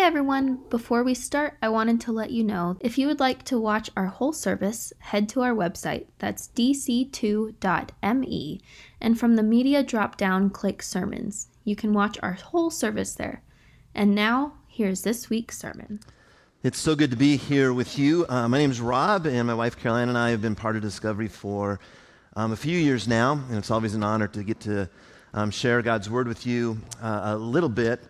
Hey everyone! Before we start, I wanted to let you know if you would like to watch our whole service, head to our website, that's dc2.me, and from the media drop down, click sermons. You can watch our whole service there. And now, here's this week's sermon. It's so good to be here with you. Uh, my name is Rob, and my wife Caroline and I have been part of Discovery for um, a few years now, and it's always an honor to get to um, share God's Word with you uh, a little bit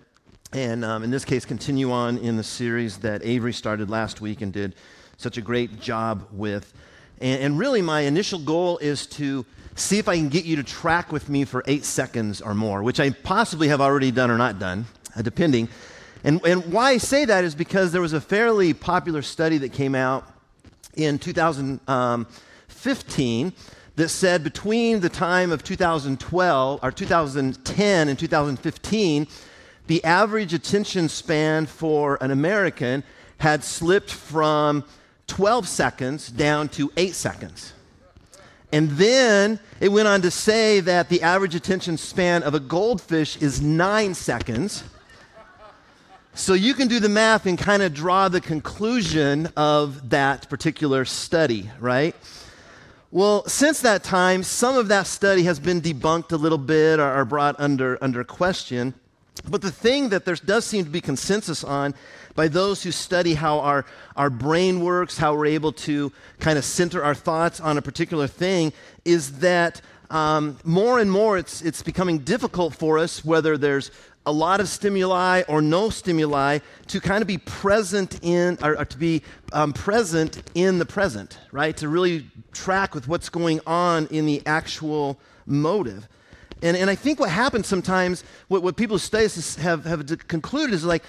and um, in this case, continue on in the series that Avery started last week and did such a great job with. And, and, really, my initial goal is to see if I can get you to track with me for eight seconds or more, which I possibly have already done or not done, uh, depending. And, and why I say that is because there was a fairly popular study that came out in 2015 that said between the time of 2012 or 2010 and 2015 the average attention span for an American had slipped from 12 seconds down to 8 seconds. And then it went on to say that the average attention span of a goldfish is 9 seconds. So you can do the math and kind of draw the conclusion of that particular study, right? Well, since that time, some of that study has been debunked a little bit or, brought under, under question. But the thing that there does seem to be consensus on by those who study how our, our brain works, how we're able to kind of center our thoughts on a particular thing, is that um, more and more it's, it's becoming difficult for us, whether there's a lot of stimuli or no stimuli, to kind of be present in, or, or to be um, present in the present, right? To really track with what's going on in the actual motive. And, and I think what happens sometimes, what, what people study have, have concluded is like,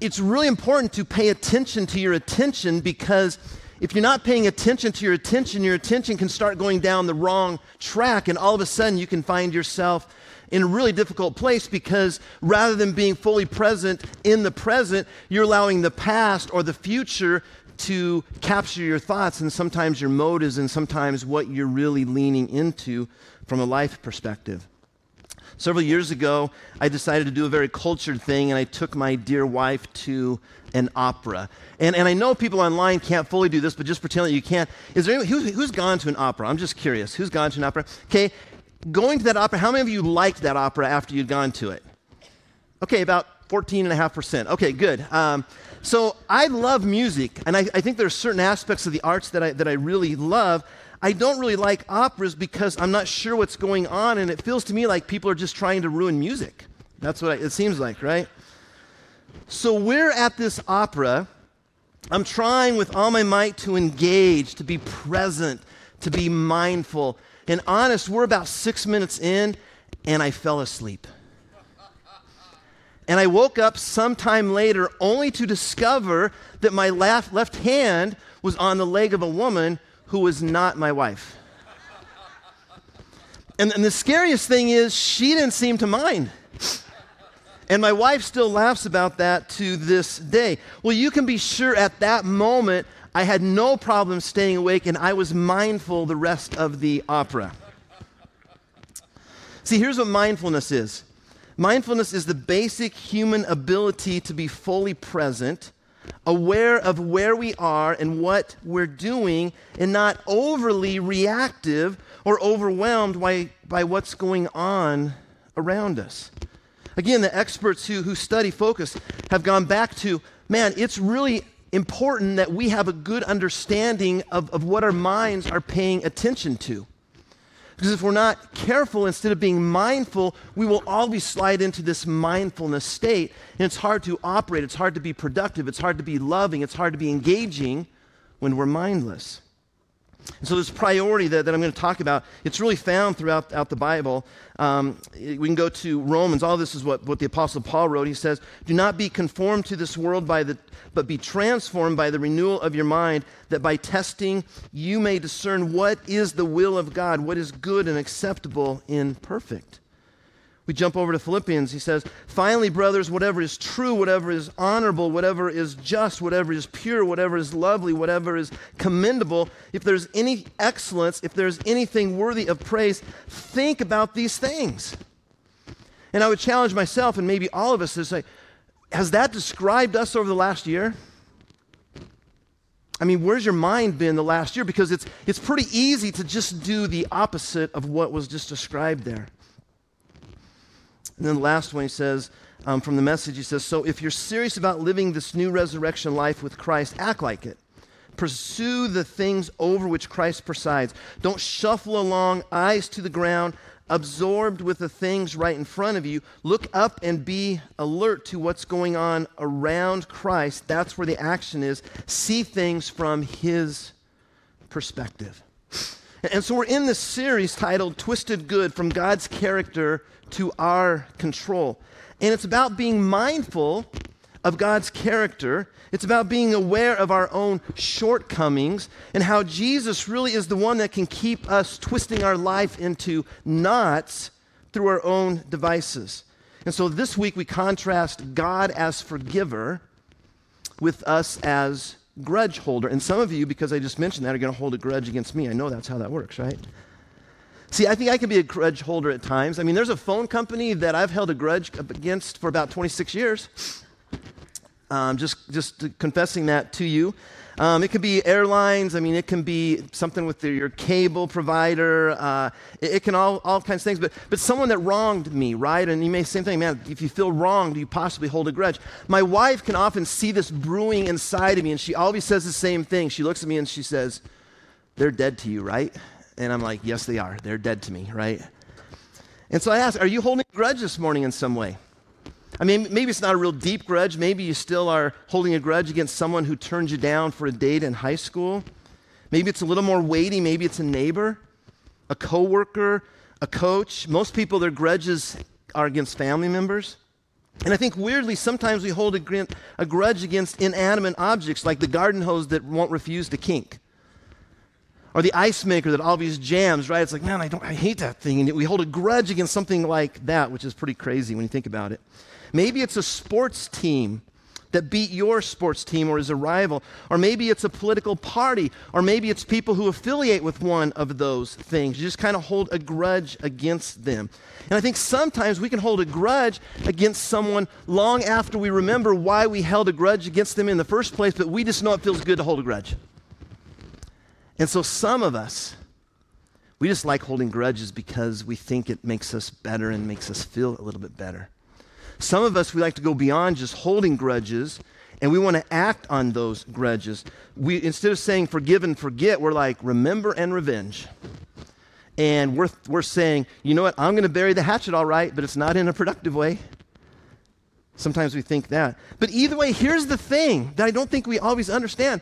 it's really important to pay attention to your attention because if you're not paying attention to your attention, your attention can start going down the wrong track, and all of a sudden you can find yourself in a really difficult place because rather than being fully present in the present, you're allowing the past or the future to capture your thoughts and sometimes your motives and sometimes what you're really leaning into from a life perspective. Several years ago, I decided to do a very cultured thing, and I took my dear wife to an opera. And, and I know people online can't fully do this, but just pretend that you can't. Is there anyone, who, who's gone to an opera? I'm just curious. Who's gone to an opera? Okay, going to that opera, how many of you liked that opera after you'd gone to it? Okay, about 14.5%. Okay, good. Um, so I love music, and I, I think there are certain aspects of the arts that I, that I really love. I don't really like operas because I'm not sure what's going on, and it feels to me like people are just trying to ruin music. That's what I, it seems like, right? So we're at this opera. I'm trying with all my might to engage, to be present, to be mindful. And honest, we're about six minutes in, and I fell asleep. And I woke up sometime later only to discover that my left, left hand was on the leg of a woman who was not my wife. And, and the scariest thing is, she didn't seem to mind. And my wife still laughs about that to this day. Well, you can be sure at that moment, I had no problem staying awake and I was mindful the rest of the opera. See, here's what mindfulness is mindfulness is the basic human ability to be fully present aware of where we are and what we're doing, and not overly reactive or overwhelmed by, by what's going on around us. Again, the experts who, who study focus have gone back to man, it's really important that we have a good understanding of, of what our minds are paying attention to. Because if we're not careful, instead of being mindful, we will always slide into this mindfulness state. And it's hard to operate, it's hard to be productive, it's hard to be loving, it's hard to be engaging when we're mindless. And so, this priority that, that I'm going to talk about, it's really found throughout, out the Bible. Um, we can go to Romans. All this is what, what the Apostle Paul wrote. He says, Do not be conformed to this world, by the, but be transformed by the renewal of your mind, that by testing you may discern what is the will of God, what is good and acceptable and perfect. We jump over to Philippians. He says, Finally, brothers, whatever is true, whatever is honorable, whatever is just, whatever is pure, whatever is lovely, whatever is commendable, if there's any excellence, if there's anything worthy of praise, think about these things. And I would challenge myself and maybe all of us to say, has that described us over the last year? I mean, where's your mind been the last year? Because it's, it's pretty easy to just do the opposite of what was just described there. And then the last one he says, um, from the message, he says, So if you're serious about living this new resurrection life with Christ, act like it. Pursue the things over which Christ presides. Don't shuffle along, eyes to the ground, absorbed with the things right in front of you. Look up and be alert to what's going on around Christ. That's where the action is. See things from his perspective. And so we're in this series titled Twisted Good From God's Character to Our Control. And it's about being mindful of God's character. It's about being aware of our own shortcomings and how Jesus really is the one that can keep us twisting our life into knots through our own devices. And so this week we contrast God as forgiver with us as grudge holder. And some of you, because I just mentioned that, are going to hold a grudge against me. I know that's how that works, right? See, I think I can be a grudge holder at times. I mean, there's a phone company that I've held a grudge against for about 26 years. Um, just, just confessing that to you. Um, it could be airlines. I mean, it can be something with the, your cable provider. Uh, it, it, can all, all kinds of things. But, but someone that wronged me, right? And you may same thing, man, if you feel wronged, do you possibly hold a grudge? My wife can often see this brewing inside of me, and she always says the same thing. She looks at me and she says, they're dead to you, right? And I'm like, yes, they are. They're dead to me, right? And so I ask, are you holding a grudge this morning in some way? I mean, maybe it's not a real deep grudge. Maybe you still are holding a grudge against someone who turned you down for a date in high school. Maybe it's a little more weighty. Maybe it's a neighbor, a coworker, a coach. Most people, their grudges are against family members. And I think weirdly, sometimes we hold a, a grudge against inanimate objects like the garden hose that won't refuse to kink. Or the ice maker that always jams, right? It's like, man, I, don't, I hate that thing. And we hold a grudge against something like that, which is pretty crazy when you think about it. Maybe it's a sports team that beat your sports team or is a rival. Or maybe it's a political party. Or maybe it's people who affiliate with one of those things. You just kind of hold a grudge against them. And I think sometimes we can hold a grudge against someone long after we remember why we held a grudge against them in the first place, but we just know it feels good to hold a grudge. And so some of us, we just like holding grudges because we think it makes us better and makes us feel a little bit better. Some of us, we like to go beyond just holding grudges and we want to act on those grudges. We, instead of saying forgive and forget, we're like remember and revenge. And we're, we're saying, you know what, I'm going to bury the hatchet all right, but it's not in a productive way. Sometimes we think that. But either way, here's the thing that I don't think we always understand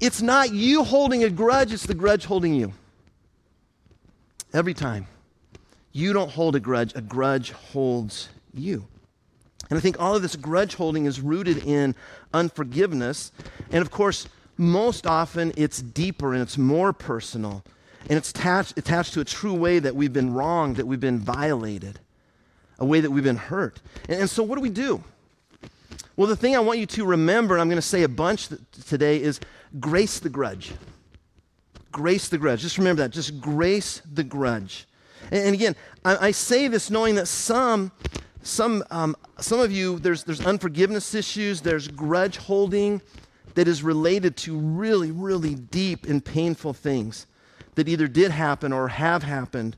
it's not you holding a grudge, it's the grudge holding you. Every time. You don't hold a grudge, a grudge holds you. And I think all of this grudge holding is rooted in unforgiveness. And of course, most often it's deeper and it's more personal. And it's attached, attached to a true way that we've been wronged, that we've been violated, a way that we've been hurt. And, and so, what do we do? Well, the thing I want you to remember, and I'm going to say a bunch today, is grace the grudge. Grace the grudge. Just remember that. Just grace the grudge. And, and again, I, I say this knowing that some some, um, some of you, there's, there's unforgiveness issues, there's grudge holding that is related to really, really deep and painful things that either did happen or have happened.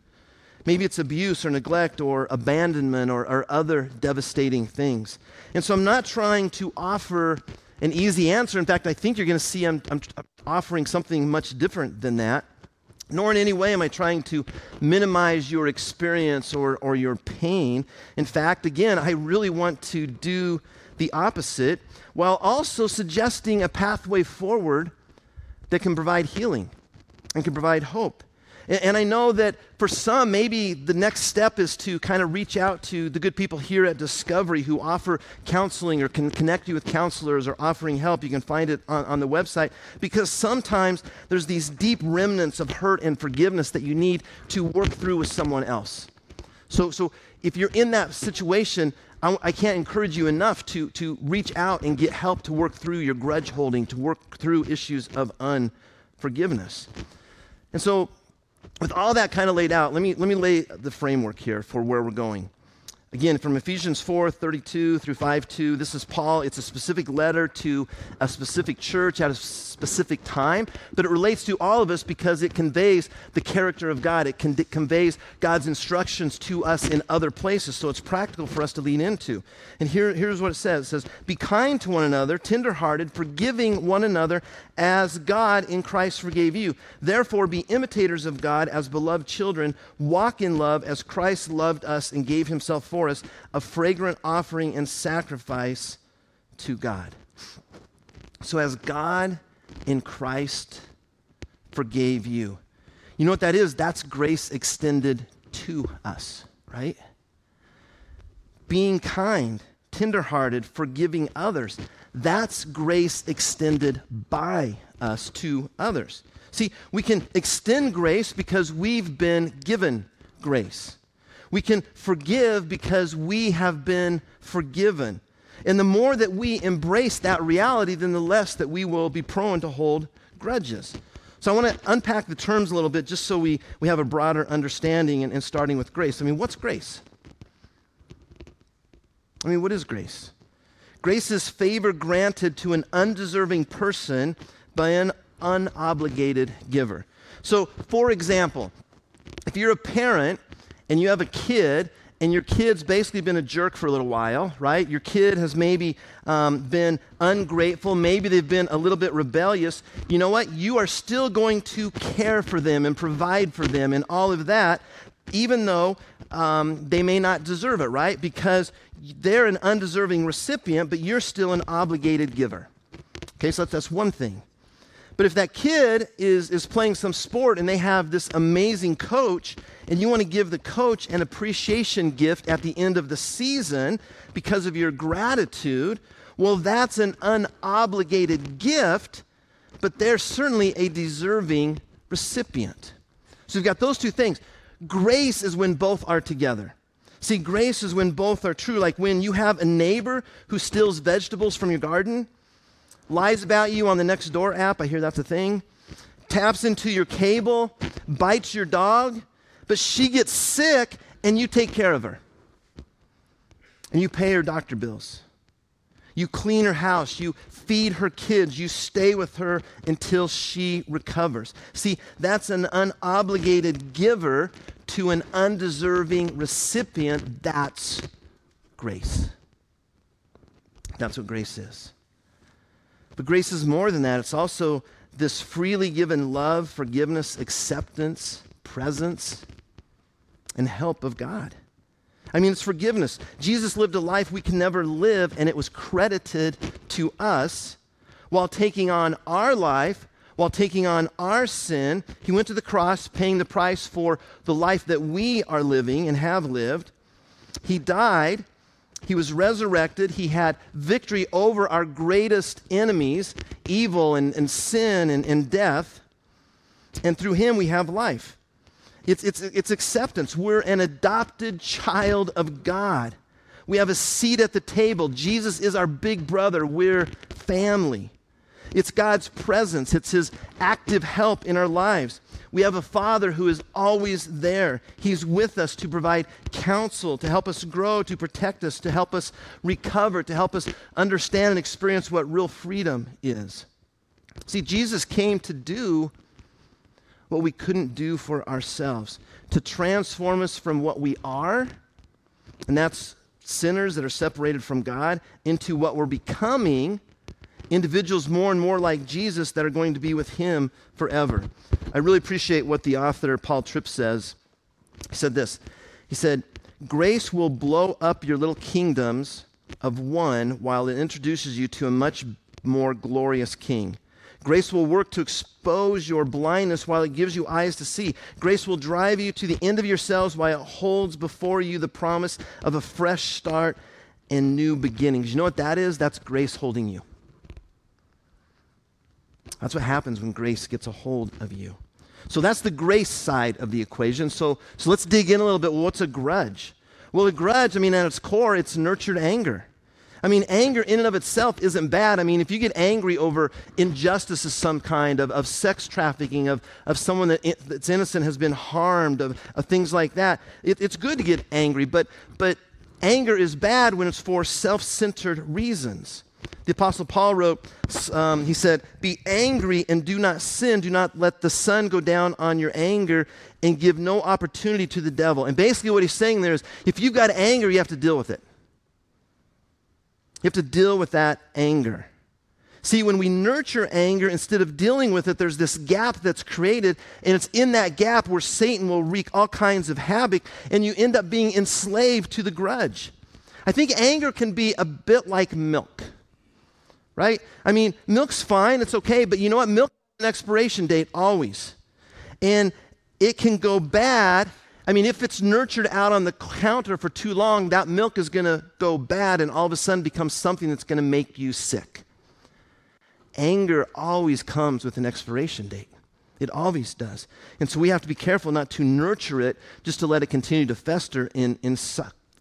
Maybe it's abuse or neglect or abandonment or, or other devastating things. And so I'm not trying to offer an easy answer. In fact, I think you're going to see I'm, I'm offering something much different than that nor in any way am I trying to minimize your experience or, or your pain. In fact, again, I really want to do the opposite while also suggesting a pathway forward that can provide healing and can provide hope. And I know that for some, maybe the next step is to kind of reach out to the good people here at Discovery who offer counseling or can connect you with counselors or offering help. You can find it on, on the website because sometimes there's these deep remnants of hurt and forgiveness that you need to work through with someone else. So, so if you're in that situation, I, I, can't encourage you enough to, to reach out and get help to work through your grudge holding, to work through issues of unforgiveness. And so with all that kind of laid out, let me, let me lay the framework here for where we're going. Again, from Ephesians 4 32 through 5 2, this is Paul. It's a specific letter to a specific church at a specific time, but it relates to all of us because it conveys the character of God. It, con- it conveys God's instructions to us in other places, so it's practical for us to lean into. And here, here's what it says it says, Be kind to one another, tenderhearted, forgiving one another as God in Christ forgave you. Therefore, be imitators of God as beloved children. Walk in love as Christ loved us and gave himself for us, a fragrant offering and sacrifice to God. So, as God in Christ forgave you, you know what that is? That's grace extended to us, right? Being kind, tenderhearted, forgiving others. That's grace extended by us to others. See, we can extend grace because we've been given grace. We can forgive because we have been forgiven. And the more that we embrace that reality, then the less that we will be prone to hold grudges. So I want to unpack the terms a little bit just so we, we have a broader understanding and, and starting with grace. I mean, what's grace? I mean, what is grace? Grace is favor granted to an undeserving person by an unobligated giver. So, for example, if you're a parent and you have a kid and your kid's basically been a jerk for a little while, right? Your kid has maybe um, been ungrateful, maybe they've been a little bit rebellious. You know what? You are still going to care for them and provide for them and all of that, even though um, they may not deserve it, right? Because they're an undeserving recipient, but you're still an obligated giver. Okay, so that's, that's one thing. But if that kid is, is playing some sport and they have this amazing coach, and you want to give the coach an appreciation gift at the end of the season because of your gratitude, well, that's an unobligated gift, but they're certainly a deserving recipient. So you've got those two things. Grace is when both are together. See, grace is when both are true. Like when you have a neighbor who steals vegetables from your garden lies about you on the next door app. I hear that's a thing. Taps into your cable, bites your dog, but she gets sick and you take care of her. And you pay her doctor bills. You clean her house. You feed her kids. You stay with her until she recovers. See, that's an unobligated giver to an undeserving recipient. That's grace. That's what grace is. But grace is more than that. It's also this freely given love, forgiveness, acceptance, presence, and help of God. I mean, it's forgiveness. Jesus lived a life we can never live, and it was credited to us while taking on our life, while taking on our sin. He went to the cross, paying the price for the life that we are living and have lived. He died he was resurrected. He had victory over our greatest enemies, evil and, and sin and, and death. And through him, we have life. It's, it's, it's acceptance. We're an adopted child of God. We have a seat at the table. Jesus is our big brother. We're family. It's God's presence, it's His active help in our lives. We have a Father who is always there. He's with us to provide counsel, to help us grow, to protect us, to help us recover, to help us understand and experience what real freedom is. See, Jesus came to do what we couldn't do for ourselves, to transform us from what we are, and that's sinners that are separated from God, into what we're becoming individuals more and more like Jesus that are going to be with him forever. I really appreciate what the author Paul Tripp says. He said this He said, Grace will blow up your little kingdoms of one while it introduces you to a much more glorious king. Grace will work to expose your blindness while it gives you eyes to see. Grace will drive you to the end of yourselves while it holds before you the promise of a fresh start and new beginnings. You know what that is? That's grace holding you. That's what happens when grace gets a hold of you. So that's the grace side of the equation. So, so let's dig in a little bit. Well, what's a grudge? Well, a grudge, I mean, at its core, it's nurtured anger. I mean, anger in and of itself isn't bad. I mean, if you get angry over injustice of some kind, of, of sex trafficking, of, of someone that, that's innocent has been harmed, of, of things like that, it, it's good to get angry. But, but anger is bad when it's for self centered reasons. The Apostle Paul wrote, um, he said, Be angry and do not sin. Do not let the sun go down on your anger and give no opportunity to the devil. And basically, what he's saying there is if you've got anger, you have to deal with it. You have to deal with that anger. See, when we nurture anger instead of dealing with it, there's this gap that's created, and it's in that gap where Satan will wreak all kinds of havoc, and you end up being enslaved to the grudge. I think anger can be a bit like milk right? I mean, milk's fine, it's okay, but you know what? Milk has an expiration date always. And it can go bad. I mean, if it's nurtured out on the counter for too long, that milk is going to go bad and all of a sudden become something that's going to make you sick. Anger always comes with an expiration date. It always does. And so we have to be careful not to nurture it, just to let it continue to fester in, in,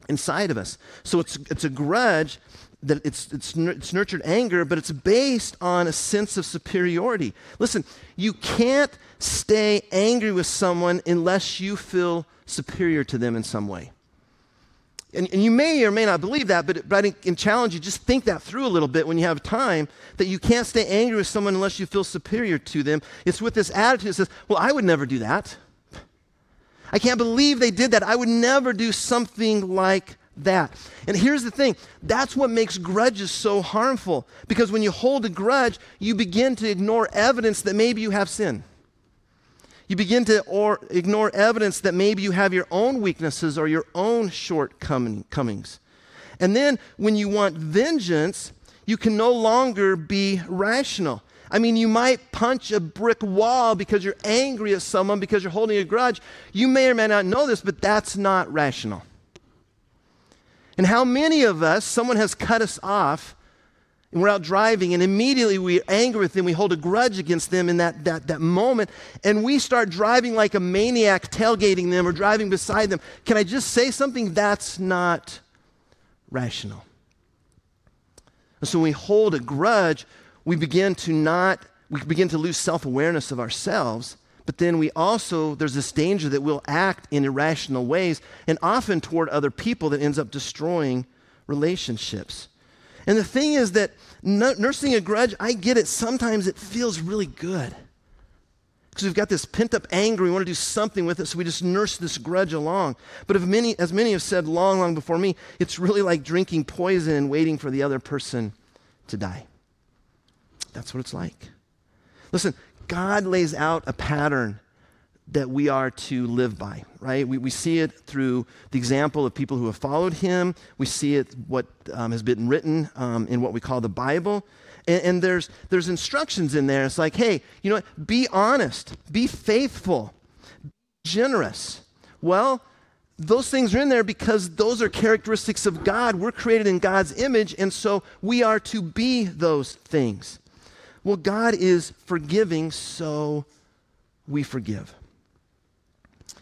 inside of us. So it's, it's a grudge that it's, it's, it's nurtured anger, but it's based on a sense of superiority. Listen, you can't stay angry with someone unless you feel superior to them in some way. And, and you may or may not believe that, but, but I can challenge you, just think that through a little bit when you have time, that you can't stay angry with someone unless you feel superior to them. It's with this attitude that says, well, I would never do that. I can't believe they did that. I would never do something like that. And here's the thing that's what makes grudges so harmful. Because when you hold a grudge, you begin to ignore evidence that maybe you have sin. You begin to or ignore evidence that maybe you have your own weaknesses or your own shortcomings. And then when you want vengeance, you can no longer be rational. I mean, you might punch a brick wall because you're angry at someone because you're holding a grudge. You may or may not know this, but that's not rational. And how many of us, someone has cut us off, and we're out driving, and immediately we're angry with them, we hold a grudge against them in that, that, that moment, and we start driving like a maniac, tailgating them or driving beside them. Can I just say something? That's not rational. And so when we hold a grudge, we begin to not, we begin to lose self awareness of ourselves but then we also, there's this danger that we'll act in irrational ways and often toward other people that ends up destroying relationships. And the thing is that nursing a grudge, I get it. Sometimes it feels really good. Because we've got this pent up anger, we want to do something with it, so we just nurse this grudge along. But many, as many have said long, long before me, it's really like drinking poison and waiting for the other person to die. That's what it's like. Listen, God lays out a pattern that we are to live by, right? We, we see it through the example of people who have followed him. We see it what um, has been written um, in what we call the Bible. And, and, there's, there's instructions in there. It's like, hey, you know? Be honest, be faithful, be generous. Well, those things are in there because those are characteristics of God. We're created in God's image, and so we are to be those things. Well, God is forgiving, so we forgive.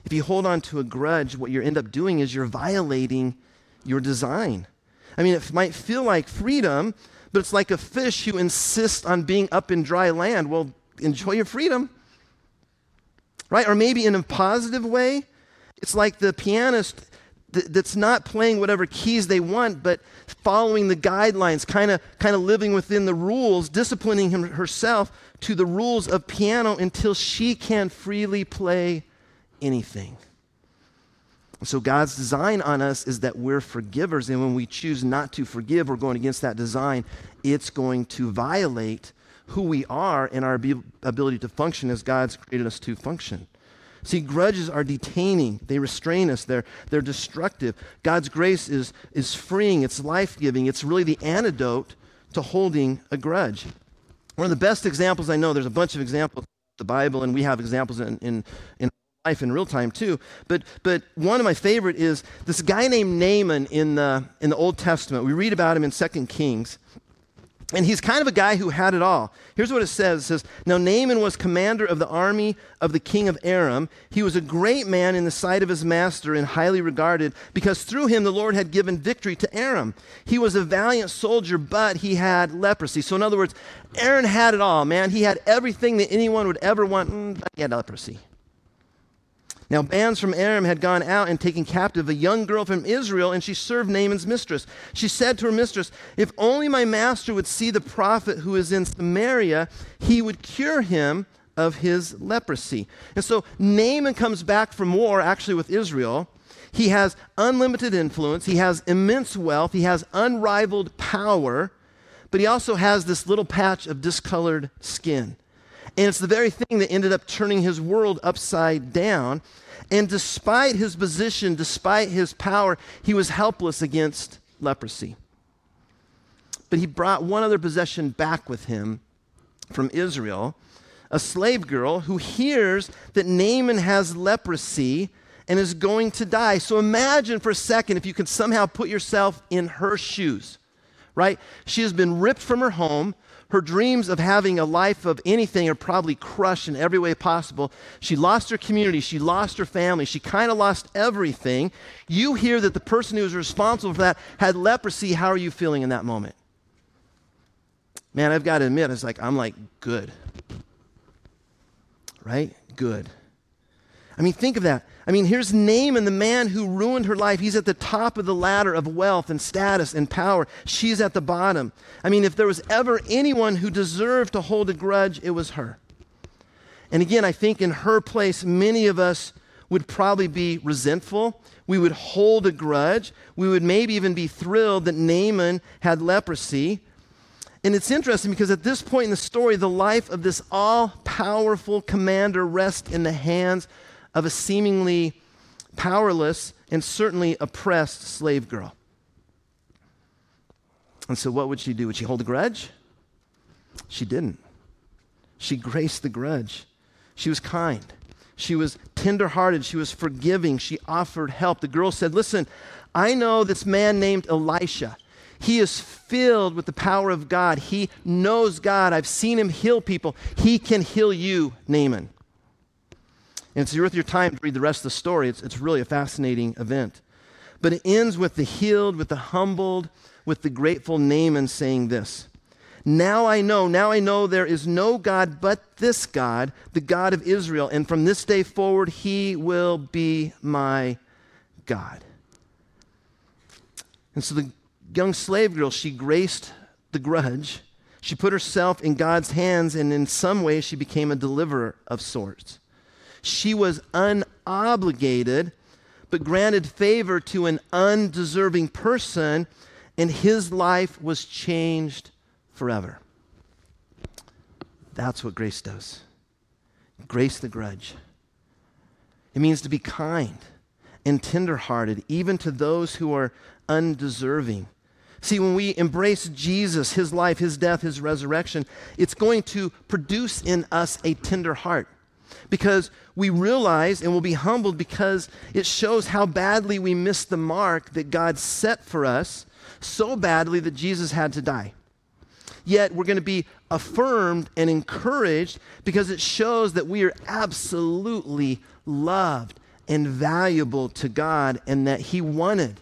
If you hold on to a grudge, what you end up doing is you're violating your design. I mean, it might feel like freedom, but it's like a fish who insists on being up in dry land. Well, enjoy your freedom. Right? Or maybe in a positive way, it's like the pianist that's not playing whatever keys they want, but following the guidelines, kind of kind of living within the rules, disciplining him, herself to the rules of piano until she can freely play anything. So God's design on us is that we're forgivers, and when we choose not to forgive, we're going against that design. It's going to violate who we are and our ability to function as God's created us to function. See, grudges are detaining, they restrain us, they're, they're destructive. God's grace is, is freeing, it's life giving, it's really the antidote to holding a grudge. One of the best examples I know, there's a bunch of examples in the Bible, and we have examples in, in, in life in real time too. But, but one of my favorite is this guy named Naaman in the, in the Old Testament. We read about him in 2 Kings. And he's kind of a guy who had it all. Here's what it says. It says, Now Naaman was commander of the army of the king of Aram. He was a great man in the sight of his master and highly regarded because through him the Lord had given victory to Aram. He was a valiant soldier, but he had leprosy. So in other words, Aaron had it all, man. He had everything that anyone would ever want, mm, he had leprosy. Now, bands from Aram had gone out and taken captive a young girl from Israel, and she served Naaman's mistress. She said to her mistress, If only my master would see the prophet who is in Samaria, he would cure him of his leprosy. And so Naaman comes back from war, actually with Israel. He has unlimited influence, he has immense wealth, he has unrivaled power, but he also has this little patch of discolored skin. And it's the very thing that ended up turning his world upside down. And despite his position, despite his power, he was helpless against leprosy. But he brought one other possession back with him from Israel a slave girl who hears that Naaman has leprosy and is going to die. So imagine for a second if you could somehow put yourself in her shoes, right? She has been ripped from her home. Her dreams of having a life of anything are probably crushed in every way possible. She lost her community. She lost her family. She kind of lost everything. You hear that the person who was responsible for that had leprosy. How are you feeling in that moment? Man, I've got to admit, it's like, I'm like, good. Right? Good. I mean, think of that. I mean, here's Naaman, the man who ruined her life. He's at the top of the ladder of wealth and status and power. She's at the bottom. I mean, if there was ever anyone who deserved to hold a grudge, it was her. And again, I think in her place, many of us would probably be resentful. We would hold a grudge. We would maybe even be thrilled that Naaman had leprosy. And it's interesting because at this point in the story, the life of this all powerful commander rests in the hands of a seemingly powerless and certainly oppressed slave girl. And so, what would she do? Would she hold a grudge? She didn't. She graced the grudge. She was kind. She was tenderhearted. She was forgiving. She offered help. The girl said, Listen, I know this man named Elisha. He is filled with the power of God. He knows God. I've seen him heal people. He can heal you, Naaman. And it's worth your time to read the rest of the story. It's, it's really a fascinating event. But it ends with the healed, with the humbled, with the grateful Naaman saying this Now I know, now I know there is no God but this God, the God of Israel. And from this day forward, he will be my God. And so the young slave girl, she graced the grudge. She put herself in God's hands, and in some way, she became a deliverer of sorts. She was unobligated, but granted favor to an undeserving person, and his life was changed forever. That's what grace does. Grace the grudge. It means to be kind and tenderhearted, even to those who are undeserving. See, when we embrace Jesus, his life, his death, his resurrection, it's going to produce in us a tender heart because we realize and will be humbled because it shows how badly we missed the mark that God set for us, so badly that Jesus had to die. Yet we're going to be affirmed and encouraged because it shows that we are absolutely loved and valuable to God and that He wanted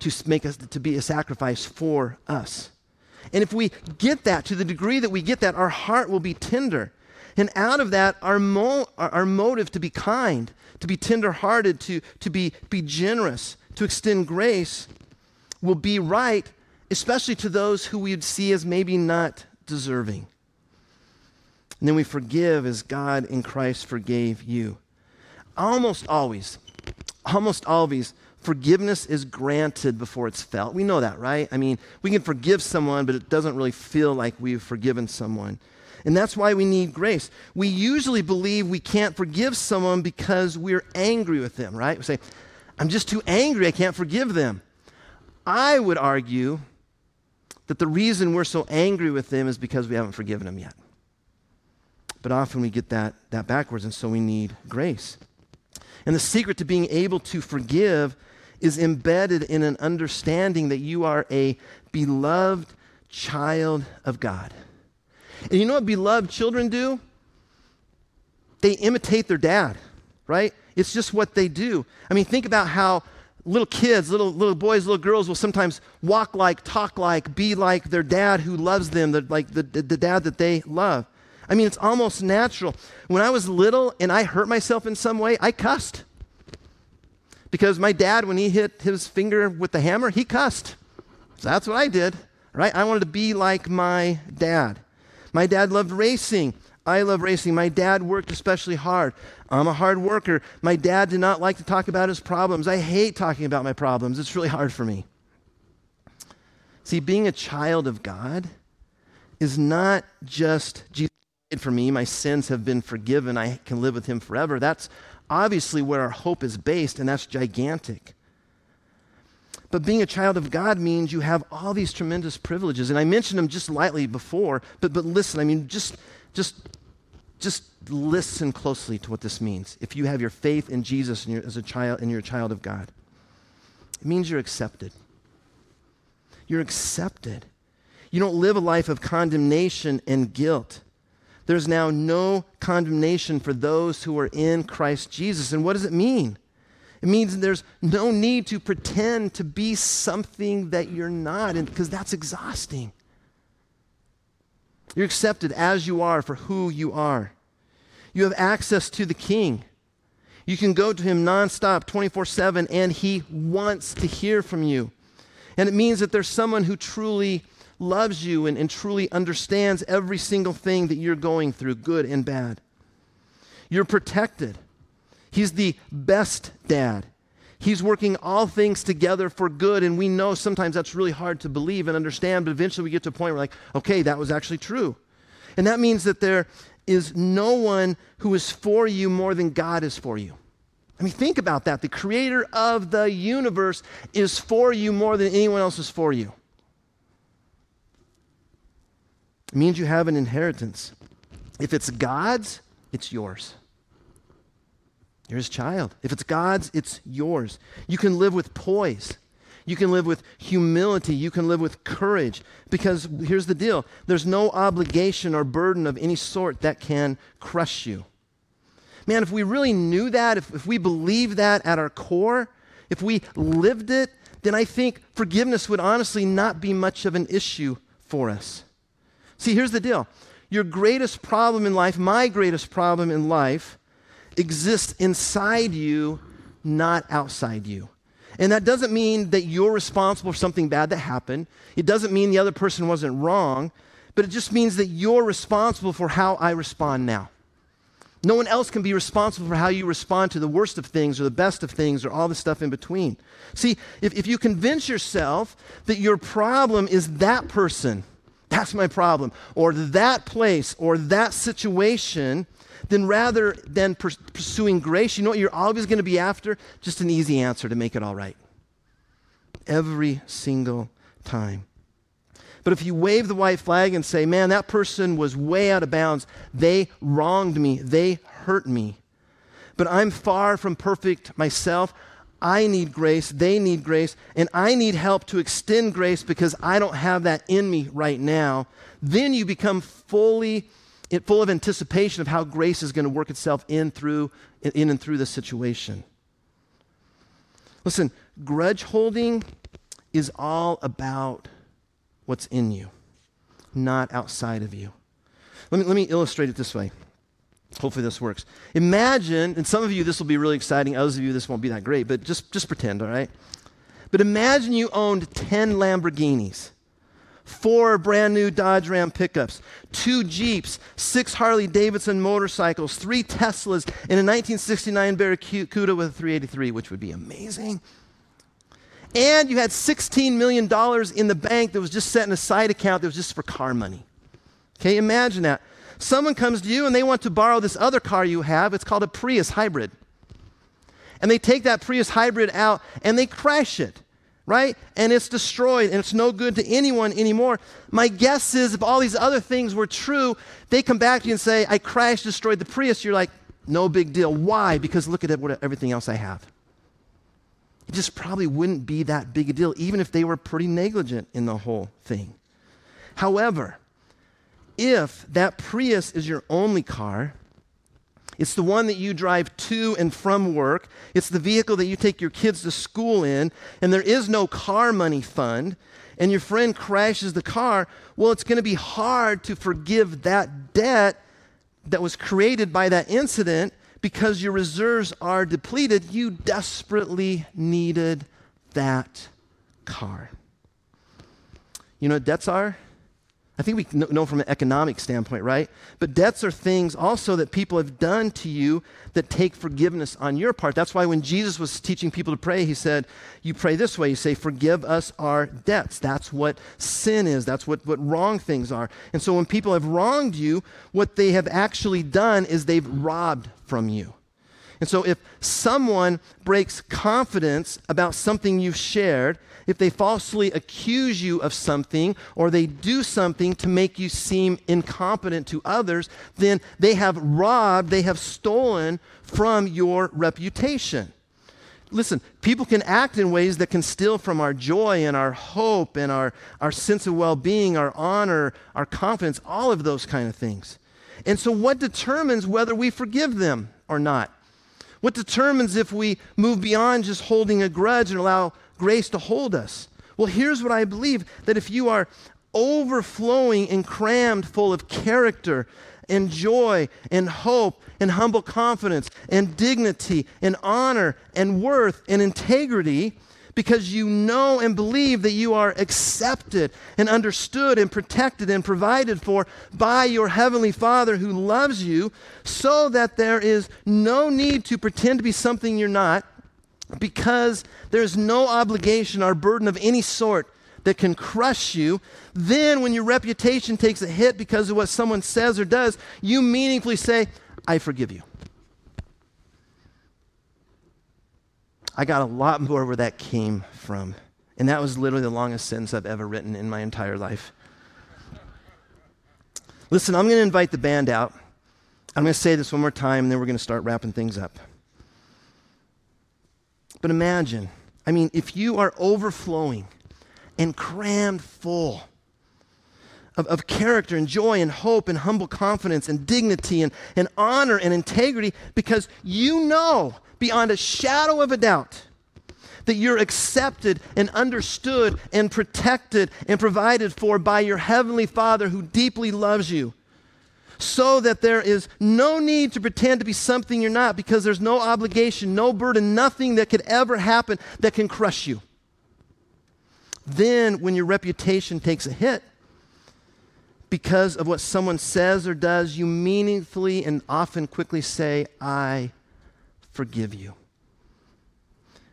to make us to be a sacrifice for us. And if we get that to the degree that we get that, our heart will be tender and out of that, our, mo- our motive to be kind, to be tenderhearted, to, to be, be generous, to extend grace will be right, especially to those who we'd see as maybe not deserving. And then we forgive as God in Christ forgave you. Almost always, almost always, forgiveness is granted before it's felt. We know that, right? I mean, we can forgive someone, but it doesn't really feel like we've forgiven someone. And that's why we need grace. We usually believe we can't forgive someone because we're angry with them, right? We say, I'm just too angry, I can't forgive them. I would argue that the reason we're so angry with them is because we haven't forgiven them yet. But often we get that, that backwards, and so we need grace. And the secret to being able to forgive is embedded in an understanding that you are a beloved child of God. And you know what beloved children do? They imitate their dad, right? It's just what they do. I mean, think about how little kids, little, little boys, little girls will sometimes walk like, talk like, be like their dad who loves them, the, like the, the dad that they love. I mean, it's almost natural. When I was little and I hurt myself in some way, I cussed. Because my dad, when he hit his finger with the hammer, he cussed. So that's what I did, right? I wanted to be like my dad. My dad loved racing. I love racing. My dad worked especially hard. I'm a hard worker. My dad did not like to talk about his problems. I hate talking about my problems. It's really hard for me. See, being a child of God is not just Jesus for me, my sins have been forgiven, I can live with him forever. That's obviously where our hope is based, and that's gigantic. But being a child of God means you have all these tremendous privileges. And I mentioned them just lightly before, but, but listen, I mean, just, just, just listen closely to what this means. If you have your faith in Jesus and as a child and you're a child of God, it means you're accepted. You're accepted. You don't live a life of condemnation and guilt. There's now no condemnation for those who are in Christ Jesus. And what does it mean? It means there's no need to pretend to be something that you're not, because that's exhausting. You're accepted as you are for who you are. You have access to the King. You can go to him nonstop, 24 7, and he wants to hear from you. And it means that there's someone who truly loves you and, and truly understands every single thing that you're going through, good and bad. You're protected. He's the best dad. He's working all things together for good, and we know sometimes that's really hard to believe and understand, but eventually we get to a point where, like, okay, that was actually true. And that means that there is no one who is for you more than God is for you. I mean, think about that. The creator of the universe is for you more than anyone else is for you. It means you have an inheritance. If it's God's, it's yours. You're his child. If it's God's, it's yours. You can live with poise. You can live with humility. You can live with courage. Because here's the deal there's no obligation or burden of any sort that can crush you. Man, if we really knew that, if, if we believed that at our core, if we lived it, then I think forgiveness would honestly not be much of an issue for us. See, here's the deal your greatest problem in life, my greatest problem in life, exists inside you, not outside you. And that doesn't mean that you're responsible for something bad that happened. It doesn't mean the other person wasn't wrong, but it just means that you're responsible for how I respond now. No one else can be responsible for how you respond to the worst of things or the best of things or all the stuff in between. See, if, if you convince yourself that your problem is that person, that's my problem, or that place, or that situation, then rather than pursuing grace, you know what you're always going to be after? Just an easy answer to make it all right. Every single time. But if you wave the white flag and say, man, that person was way out of bounds, they wronged me, they hurt me, but I'm far from perfect myself, I need grace, they need grace, and I need help to extend grace because I don't have that in me right now, then you become fully full of anticipation of how grace is going to work itself in through in and through the situation. Listen, grudge holding is all about what's in you, not outside of you. Let me, let me illustrate it this way. Hopefully, this works. Imagine, and some of you this will be really exciting, others of you this won't be that great, but just, just pretend, all right? But imagine you owned 10 Lamborghinis, four brand new Dodge Ram pickups, two Jeeps, six Harley Davidson motorcycles, three Teslas, and a 1969 Barracuda with a 383, which would be amazing. And you had $16 million in the bank that was just set in a side account that was just for car money. Okay, imagine that. Someone comes to you and they want to borrow this other car you have. It's called a Prius hybrid. And they take that Prius hybrid out and they crash it, right? And it's destroyed and it's no good to anyone anymore. My guess is if all these other things were true, they come back to you and say, I crashed, destroyed the Prius. You're like, no big deal. Why? Because look at what, everything else I have. It just probably wouldn't be that big a deal, even if they were pretty negligent in the whole thing. However, if that Prius is your only car, it's the one that you drive to and from work. It's the vehicle that you take your kids to school in, and there is no car money fund, and your friend crashes the car. Well, it's going to be hard to forgive that debt that was created by that incident because your reserves are depleted, you desperately needed that car. You know what debts are? I think we know from an economic standpoint, right? But debts are things also that people have done to you that take forgiveness on your part. That's why when Jesus was teaching people to pray, he said, You pray this way. You say, Forgive us our debts. That's what sin is. That's what, what wrong things are. And so when people have wronged you, what they have actually done is they've robbed from you. And so if someone breaks confidence about something you've shared, if they falsely accuse you of something or they do something to make you seem incompetent to others, then they have robbed, they have stolen from your reputation. Listen, people can act in ways that can steal from our joy and our hope and our, our sense of well being, our honor, our confidence, all of those kind of things. And so, what determines whether we forgive them or not? What determines if we move beyond just holding a grudge and allow grace to hold us? Well, here's what I believe that if you are overflowing and crammed full of character and joy and hope and humble confidence and dignity and honor and worth and integrity, because you know and believe that you are accepted and understood and protected and provided for by your Heavenly Father who loves you, so that there is no need to pretend to be something you're not, because there's no obligation or burden of any sort that can crush you, then when your reputation takes a hit because of what someone says or does, you meaningfully say, I forgive you. I got a lot more where that came from. And that was literally the longest sentence I've ever written in my entire life. Listen, I'm going to invite the band out. I'm going to say this one more time, and then we're going to start wrapping things up. But imagine, I mean, if you are overflowing and crammed full of, of character and joy and hope and humble confidence and dignity and, and honor and integrity because you know beyond a shadow of a doubt that you're accepted and understood and protected and provided for by your Heavenly Father who deeply loves you. So that there is no need to pretend to be something you're not because there's no obligation, no burden, nothing that could ever happen that can crush you. Then, when your reputation takes a hit because of what someone says or does, you meaningfully and often quickly say, I forgive you.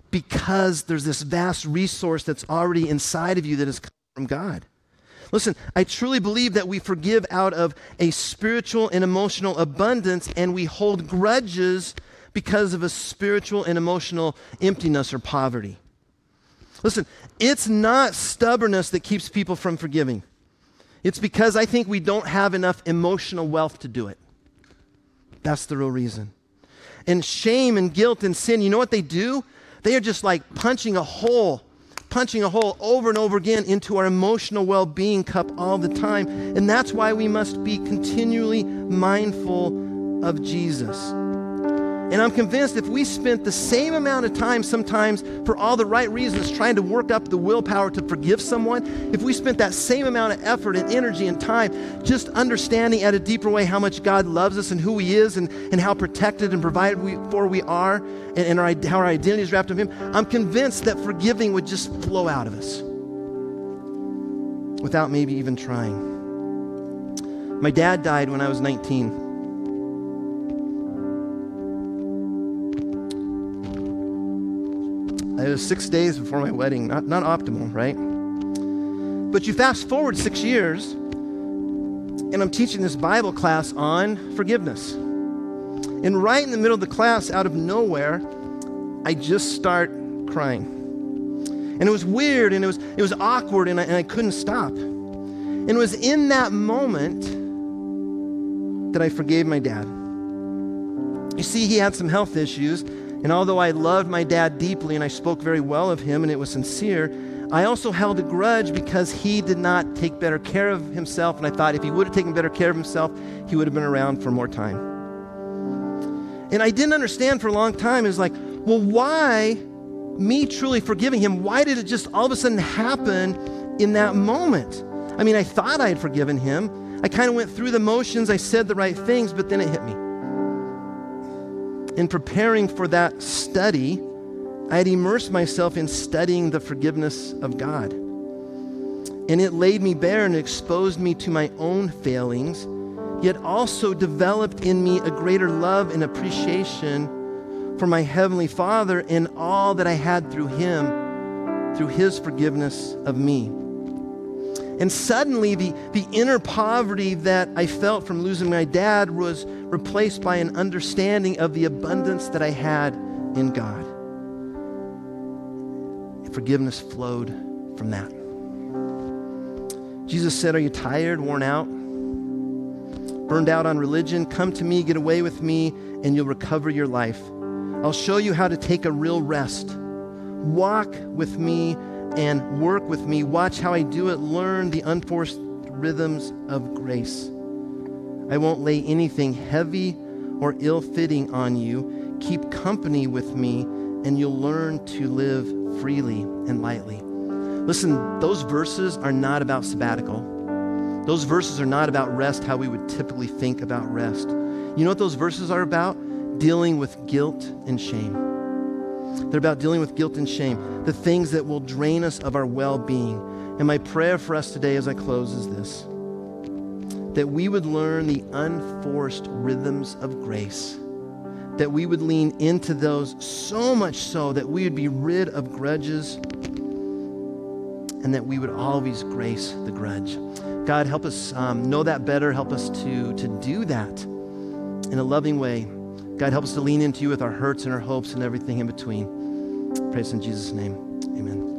Because there's this vast resource that's already inside of you that has come from God. Listen, I truly believe that we forgive out of a spiritual and emotional abundance, and we hold grudges because of a spiritual and emotional emptiness or poverty. Listen, it's not stubbornness that keeps people from forgiving. It's because I think we don't have enough emotional wealth to do it. That's the real reason and shame and guilt and sin, you know what they do? They are just like punching a hole, punching a hole over and over again into our emotional well being cup all the time. And that's why we must be continually mindful of Jesus. And I'm convinced if we spent the same amount of time sometimes for all the right reasons trying to work up the willpower to forgive someone, if we spent that same amount of effort and energy and time just understanding at a deeper way how much God loves us and who He is and, and how protected and provided we, for we are and, and our, how our identity is wrapped up in Him, I'm convinced that forgiving would just flow out of us without maybe even trying. My dad died when I was 19. It was six days before my wedding. Not, not optimal, right? But you fast forward six years, and I'm teaching this Bible class on forgiveness. And right in the middle of the class, out of nowhere, I just start crying. And it was weird and it was, it was awkward, and I, and I couldn't stop. And it was in that moment that I forgave my dad. You see, he had some health issues, and although I loved my dad deeply and I spoke very well of him and it was sincere, I also held a grudge because he did not take better care of himself. And I thought if he would have taken better care of himself, he would have been around for more time. And I didn't understand for a long time. It was like, well, why me truly forgiving him? Why did it just all of a sudden happen in that moment? I mean, I thought I had forgiven him. I kind of went through the motions, I said the right things, but then it hit me. In preparing for that study, I had immersed myself in studying the forgiveness of God. And it laid me bare and exposed me to my own failings, yet also developed in me a greater love and appreciation for my Heavenly Father and all that I had through Him, through His forgiveness of me. And suddenly, the, the inner poverty that I felt from losing my dad was replaced by an understanding of the abundance that I had in God. Forgiveness flowed from that. Jesus said, Are you tired, worn out, burned out on religion? Come to me, get away with me, and you'll recover your life. I'll show you how to take a real rest. Walk with me and work with me. Watch how I do it. Learn the unforced rhythms of grace. I won't lay anything heavy or ill fitting on you. Keep company with me, and you'll learn to live freely and lightly. Listen, those verses are not about sabbatical. Those verses are not about rest how we would typically think about rest. You know what those verses are about? Dealing with guilt and shame. They're about dealing with guilt and shame, the things that will drain us of our well being. And my prayer for us today as I close is this that we would learn the unforced rhythms of grace, that we would lean into those so much so that we would be rid of grudges and that we would always grace the grudge. God, help us um, know that better. Help us to, to do that in a loving way. God, help us to lean into you with our hurts and our hopes and everything in between. Praise in Jesus' name. Amen.